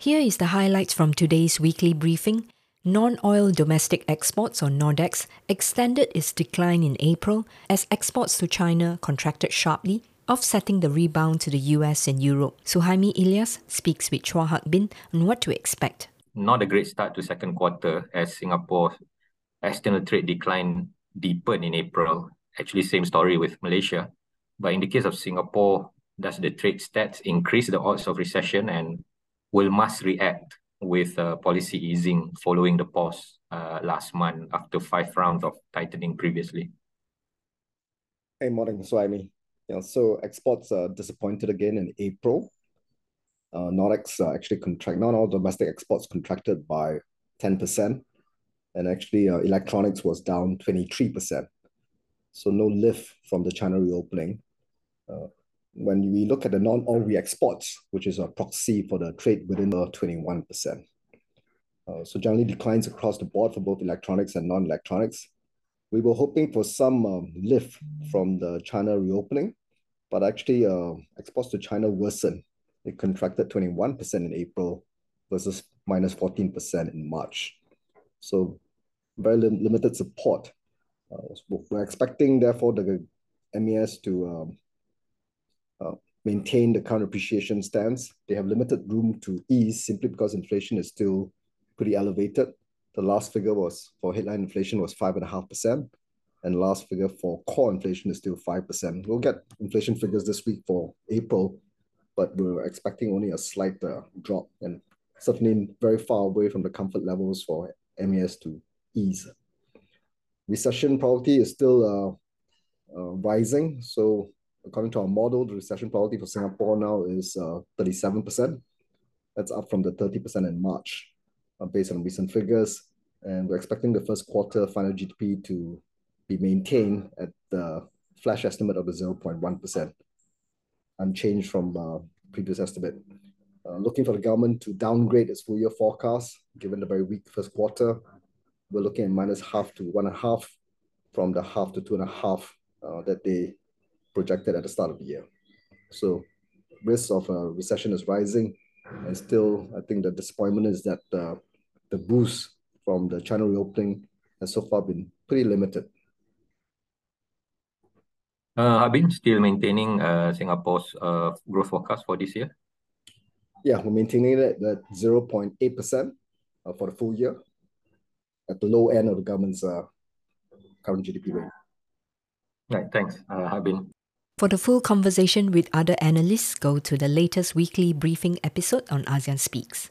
Here is the highlights from today's weekly briefing. Non-oil domestic exports or NODX extended its decline in April as exports to China contracted sharply, offsetting the rebound to the US and Europe. Suhaimi Ilias speaks with Chua Hak Bin on what to expect. Not a great start to second quarter as Singapore's external trade decline deepened in April. Actually, same story with Malaysia. But in the case of Singapore, does the trade stats increase the odds of recession and will MAS react with uh, policy easing following the pause uh, last month after five rounds of tightening previously? Hey, morning, Suhaimi. Yeah, so exports are disappointed again in April. Uh, NODX uh, actually contract, non-oil domestic exports contracted by 10%, and actually uh, electronics was down 23%. So no lift from the China reopening. Uh, when we look at the non-oil re-exports, which is a proxy for the trade within the 21%. Uh, so generally declines across the board for both electronics and non-electronics. We were hoping for some um, lift from the China reopening, but actually uh, exports to China worsened. It contracted 21% in April versus minus 14% in March. So very lim limited support. Uh, we're expecting, therefore, the MAS to um, uh, maintain the counter appreciation stance. They have limited room to ease simply because inflation is still pretty elevated. The last figure was for headline inflation was five and last figure for core inflation is still five percent. We'll get inflation figures this week for April, but we're expecting only a slight uh, drop and certainly very far away from the comfort levels for MAS to ease. Recession probability is still uh, uh, rising, so according to our model, the recession probability for Singapore now is uh, 37%. That's up from the 30% in March, uh, based on recent figures. And we're expecting the first quarter final GDP to be maintained at the flash estimate of the 0.1%, unchanged from uh, previous estimate. Uh, looking for the government to downgrade its full year forecast, given the very weak first quarter. We're looking at minus half to one and a half from the half to two and a half uh, that they projected at the start of the year. So risk of a recession is rising. And still, I think the disappointment is that uh, the boost from the China reopening has so far been pretty limited. Uh, have been still maintaining uh, Singapore's uh, growth forecast for this year? Yeah, we're maintaining it at 0.8% uh, for the full year at the low end of the government's uh, current GDP rate. Right, thanks, uh, Hak Bin. For the full conversation with other analysts, go to the latest weekly briefing episode on ASEAN Speaks.